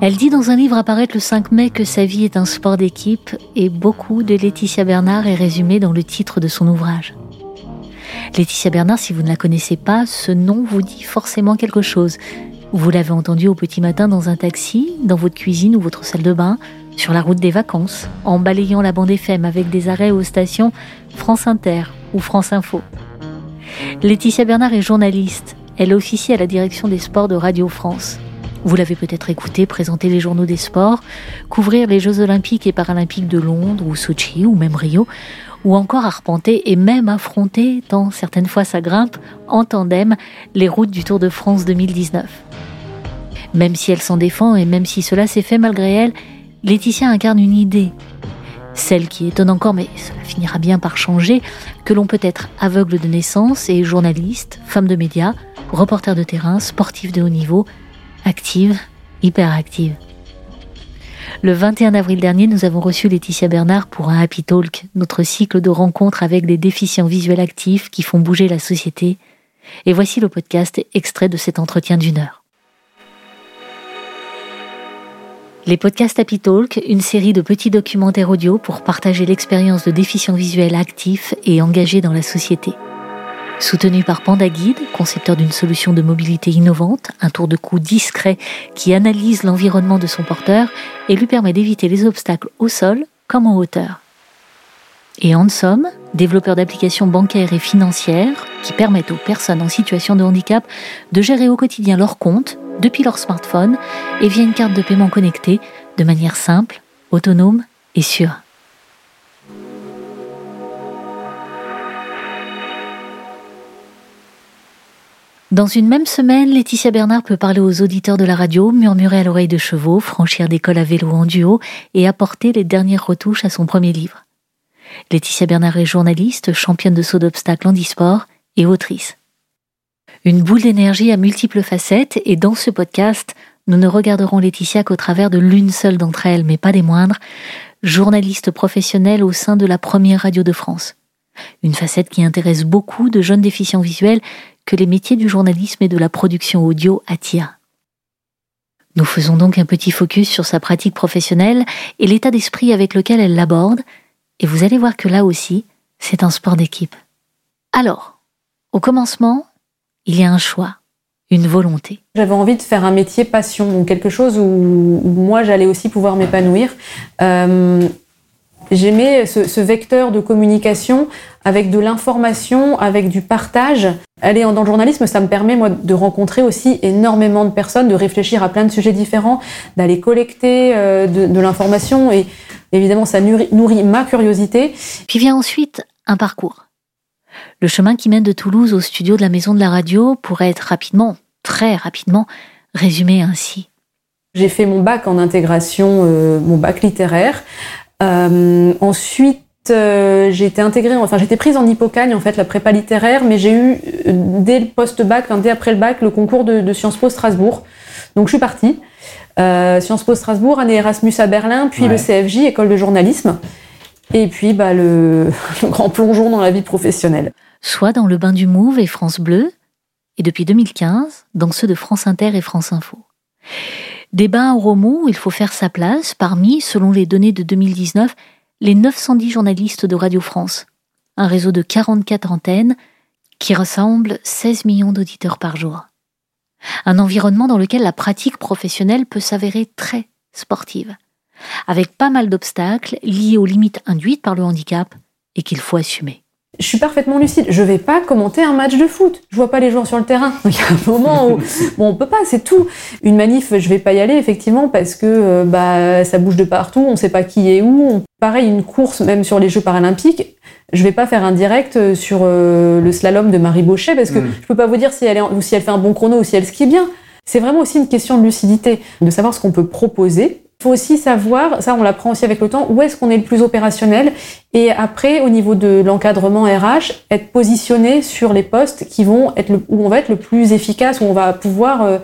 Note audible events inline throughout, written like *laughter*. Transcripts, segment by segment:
Elle dit dans un livre à paraître le 5 mai que sa vie est un sport d'équipe et beaucoup de Laetitia Bernard est résumé dans le titre de son ouvrage. Laetitia Bernard, si vous ne la connaissez pas, ce nom vous dit forcément quelque chose. Vous l'avez entendu au petit matin dans un taxi, dans votre cuisine ou votre salle de bain, sur la route des vacances, en balayant la bande FM avec des arrêts aux stations France Inter ou France Info. Laetitia Bernard est journaliste. Elle officie à la direction des sports de Radio France. Vous l'avez peut-être écouté présenter les journaux des sports, couvrir les Jeux olympiques et paralympiques de Londres ou Sochi ou même Rio, ou encore arpenter et même affronter, tant certaines fois ça grimpe, en tandem, les routes du Tour de France 2019. Même si elle s'en défend et même si cela s'est fait malgré elle, Laetitia incarne une idée. Celle qui étonne encore, mais cela finira bien par changer, que l'on peut être aveugle de naissance et journaliste, femme de médias, reporter de terrain, sportif de haut niveau, active, hyperactive. Le 21 avril dernier, nous avons reçu Laetitia Bernard pour un Happy Talk, notre cycle de rencontres avec des déficients visuels actifs qui font bouger la société. Et voici le podcast extrait de cet entretien d'une heure. Les podcasts Happy Talk, une série de petits documentaires audio pour partager l'expérience de déficients visuels actifs et engagés dans la société. Soutenu par Panda Guide, concepteur d'une solution de mobilité innovante, un tour de cou discret qui analyse l'environnement de son porteur et lui permet d'éviter les obstacles au sol comme en hauteur. Et Hansom, développeur d'applications bancaires et financières qui permettent aux personnes en situation de handicap de gérer au quotidien leurs comptes depuis leur smartphone et via une carte de paiement connectée de manière simple, autonome et sûre. Dans une même semaine, Laetitia Bernard peut parler aux auditeurs de la radio, murmurer à l'oreille de chevaux, franchir des cols à vélo en duo et apporter les dernières retouches à son premier livre. Laetitia Bernard est journaliste, championne de saut d'obstacles en e-sport et autrice. Une boule d'énergie à multiples facettes et dans ce podcast, nous ne regarderons Laetitia qu'au travers de l'une seule d'entre elles, mais pas des moindres, journaliste professionnelle au sein de la première radio de France. Une facette qui intéresse beaucoup de jeunes déficients visuels que les métiers du journalisme et de la production audio attirent. Nous faisons donc un petit focus sur sa pratique professionnelle et l'état d'esprit avec lequel elle l'aborde, et vous allez voir que là aussi, c'est un sport d'équipe. Alors, au commencement, il y a un choix, une volonté. J'avais envie de faire un métier passion, donc quelque chose où, moi j'allais aussi pouvoir m'épanouir. Euh, J'aimais ce, vecteur de communication avec de l'information, avec du partage. Aller dans le journalisme, ça me permet moi de rencontrer aussi énormément de personnes, de réfléchir à plein de sujets différents, d'aller collecter euh, de, l'information et évidemment ça nourrit, ma curiosité. Puis vient ensuite un parcours. Le chemin qui mène de Toulouse au studio de la Maison de la Radio pourrait être rapidement, très rapidement, résumé ainsi. J'ai fait mon bac en intégration, euh, mon bac littéraire. Euh, ensuite, euh, j'ai été intégrée, enfin j'étais prise en hypocagne en fait, la prépa littéraire, mais j'ai eu euh, dès le post-bac, dès après le bac, le concours de, Sciences Po Strasbourg. Donc je suis partie. Sciences Po Strasbourg, année Erasmus à Berlin, puis le CFJ, école de journalisme, et puis bah, le, *laughs* le, grand plongeon dans la vie professionnelle. Soit dans le bain du Mouve et France Bleu, et depuis 2015, dans ceux de France Inter et France Info. Des bains où il faut faire sa place. Parmi, selon les données de 2019, les 910 journalistes de Radio France, un réseau de 44 antennes qui rassemble 16 millions d'auditeurs par jour. Un environnement dans lequel la pratique professionnelle peut s'avérer très sportive, avec pas mal d'obstacles liés aux limites induites par le handicap et qu'il faut assumer je suis parfaitement lucide. Je vais pas commenter un match de foot. Je vois pas les joueurs sur le terrain. *laughs* Il y a un moment où *laughs* bon, on peut pas, c'est tout. Une manif, je vais pas y aller effectivement parce que euh, bah ça bouge de partout, on sait pas qui est où. Pareil, une course même sur les Jeux paralympiques, je vais pas faire un direct euh, sur euh, le slalom de Marie Bauchet parce que mm. je peux pas vous dire si elle est, ou si elle fait un bon chrono ou si elle skie bien. C'est vraiment aussi une question de lucidité, de savoir ce qu'on peut proposer faut aussi savoir, ça on l'apprend aussi avec le temps, où est-ce qu'on est le plus opérationnel et après au niveau de l'encadrement RH, être positionné sur les postes qui vont être où on va être le plus efficace, où on va pouvoir euh,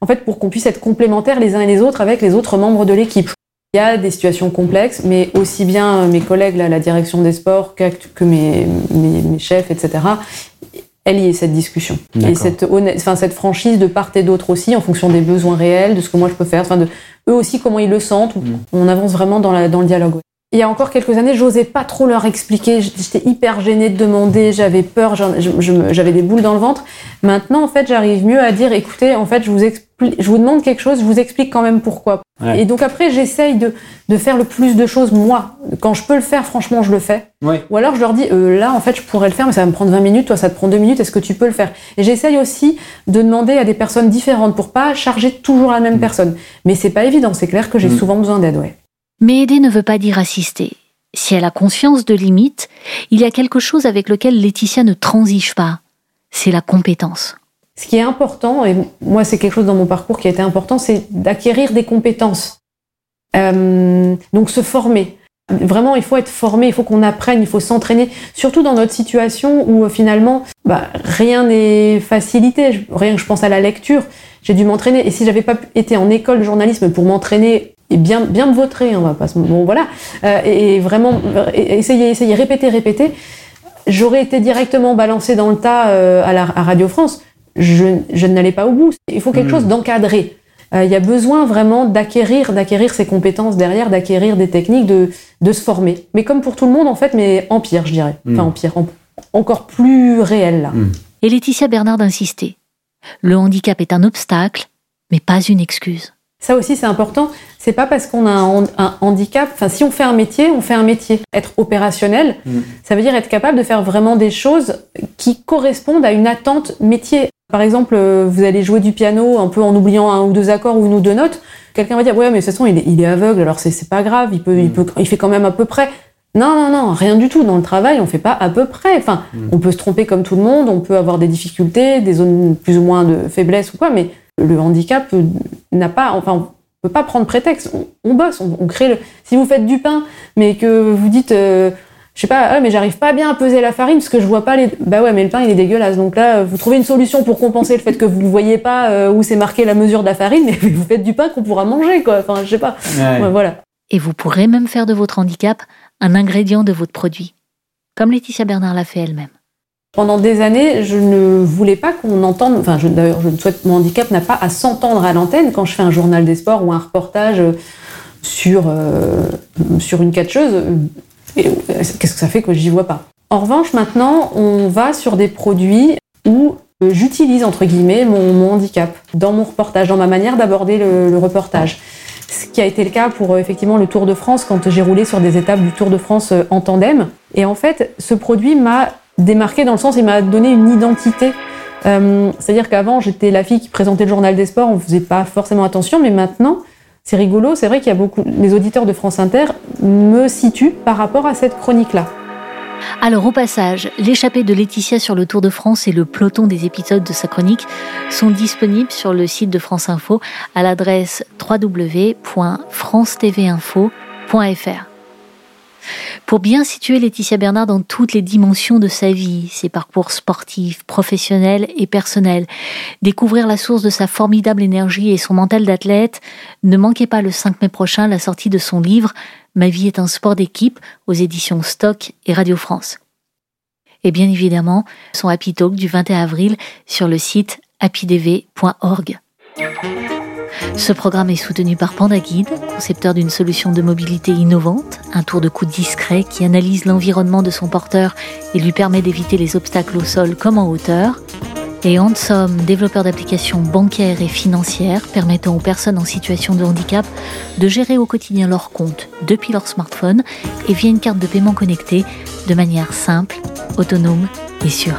en fait pour qu'on puisse être complémentaires les uns et les autres avec les autres membres de l'équipe. Il y a des situations complexes, mais aussi bien mes collègues à la direction des sports que, mes, mes, chefs, etc., elle y est cette discussion. Et cette, enfin, cette franchise de part et d'autre aussi, en fonction des besoins réels, de ce que moi je peux faire, enfin, de eux aussi comment ils le sentent. Mm. On avance vraiment dans, la, dans le dialogue. Il y a encore quelques années, j'osais pas trop leur expliquer. J'étais hyper gênée de demander, j'avais peur, j'avais des boules dans le ventre. Maintenant, en fait, j'arrive mieux à dire, écoutez, en fait, je vous explique, je vous demande quelque chose, je vous explique quand même pourquoi. Et donc après, j'essaye de, de faire le plus de choses moi. Quand je peux le faire, franchement, je le fais. Ou alors je leur dis, euh, là, en fait, je pourrais le faire, mais ça va me prendre 20 minutes. Toi, ça te prend 2 minutes. Est-ce que tu peux le faire? Et j'essaye aussi de demander à des personnes différentes pour pas charger toujours la même mm. personne. Mais c'est pas évident. C'est clair que j'ai mm. souvent besoin d'aide. Ouais. Mais aider ne veut pas dire assister. Si elle a conscience de limites, il y a quelque chose avec lequel Laetitia ne transige pas. C'est la compétence. Ce qui est important, et moi c'est quelque chose dans mon parcours qui a été important, c'est d'acquérir des compétences. Euh, donc se former. Vraiment, il faut être formé, il faut qu'on apprenne, il faut s'entraîner, surtout dans notre situation où euh, finalement, bah, rien n'est facilité. Rien que je pense à la lecture, j'ai dû m'entraîner. Et si j'avais pas été en école de journalisme pour m'entraîner et bien, bien me vautrer, on va pas bon voilà, euh, et, vraiment essayer, essayer, répéter, répéter, j'aurais été directement balancé dans le tas euh, à, la, à Radio France. Je, je n'allais pas au bout. Il faut quelque hmm. chose d'encadré. Euh, il y a besoin vraiment d'acquérir, d'acquérir ses compétences derrière, d'acquérir des techniques, de, de se former. Mais comme pour tout le monde en fait, mais en pire, je dirais. Enfin hmm. en pire, encore plus réel là. Hmm. Et Laetitia Bernard d'insister. Le handicap est un obstacle, mais pas une excuse. Ça aussi, c'est important. C'est pas parce qu'on a un, handicap. Enfin, si on fait un métier, on fait un métier. Être opérationnel, mm. ça veut dire être capable de faire vraiment des choses qui correspondent à une attente métier. Par exemple, euh, vous allez jouer du piano un peu en oubliant un ou deux accords ou une ou deux notes. Quelqu'un va dire ouais, mais de toute façon, il est, aveugle, alors c'est pas grave. Il peut, il mm. peut, il fait quand même à peu près. Non, non, non, rien du tout. Dans le travail, on fait pas à peu près. Enfin, mm. on peut se tromper comme tout le monde, on peut avoir des difficultés, des zones plus ou moins de faiblesse ou quoi, mais le handicap n'a pas, enfin, on peut pas prendre prétexte. On, bosse, on, crée le. Si vous faites du pain, mais que vous dites, euh, je sais pas, ah, mais j'arrive pas bien à peser la farine parce que je vois pas les. Bah ouais, mais le pain il est dégueulasse. Donc là, vous trouvez une solution pour compenser le fait que vous ne voyez pas euh, où c'est marqué la mesure de la farine, mais *laughs* vous faites du pain qu'on pourra manger, quoi. Enfin, je sais pas. voilà. Et vous pourrez même faire de votre handicap un ingrédient de votre produit, comme Laetitia Bernard l'a fait elle-même. Pendant des années, je ne voulais pas qu'on entende, enfin d'ailleurs je ne souhaite, mon handicap n'a pas à s'entendre à l'antenne quand je fais un journal des sports ou un reportage sur, euh, sur une catcheuse. Qu'est-ce que ça fait que j'y vois pas? En revanche, maintenant, on va sur des produits où j'utilise entre guillemets mon, handicap dans mon reportage, dans ma manière d'aborder le, reportage. Ce qui a été le cas pour effectivement le Tour de France quand j'ai roulé sur des étapes du Tour de France euh, en tandem. Et en fait, ce produit m'a démarqué dans le sens, il m'a donné une identité. Euh, c'est-à-dire qu'avant, j'étais la fille qui présentait le journal des sports, on faisait pas forcément attention, mais maintenant, c'est rigolo, c'est vrai qu'il y a beaucoup, les auditeurs de France Inter me situent par rapport à cette chronique-là. Alors au passage, l'échappée de Laetitia sur le Tour de France et le peloton des épisodes de sa chronique sont disponibles sur le site de France Info à l'adresse www.france-tv-info.fr. Pour bien situer Laetitia Bernard dans toutes les dimensions de sa vie, ses parcours sportifs, professionnels et personnels, découvrir la source de sa formidable énergie et son mental d'athlète, ne manquez pas le 5 mai prochain la sortie de son livre Ma vie est un sport d'équipe aux éditions Stock et Radio France. Et bien évidemment, son Happy Talk du 21 avril sur le site happydv.org. Ce programme est soutenu par Panda Guide, concepteur d'une solution de mobilité innovante, un tour de coude discret qui analyse l'environnement de son porteur et lui permet d'éviter les obstacles au sol comme en hauteur. Et Handsome, développeur d'applications bancaires et financières permettant aux personnes en situation de handicap de gérer au quotidien leurs comptes depuis leur smartphone et via une carte de paiement connectée de manière simple, autonome et sûre.